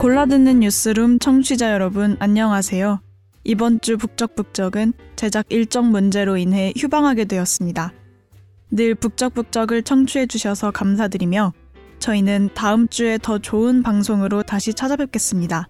골라듣는 뉴스룸 청취자 여러분 안녕하세요. 이번 주 북적북적은 제작 일정 문제로 인해 휴방하게 되었습니다. 늘 북적북적을 청취해 주셔서 감사드리며 저희는 다음 주에 더 좋은 방송으로 다시 찾아뵙겠습니다.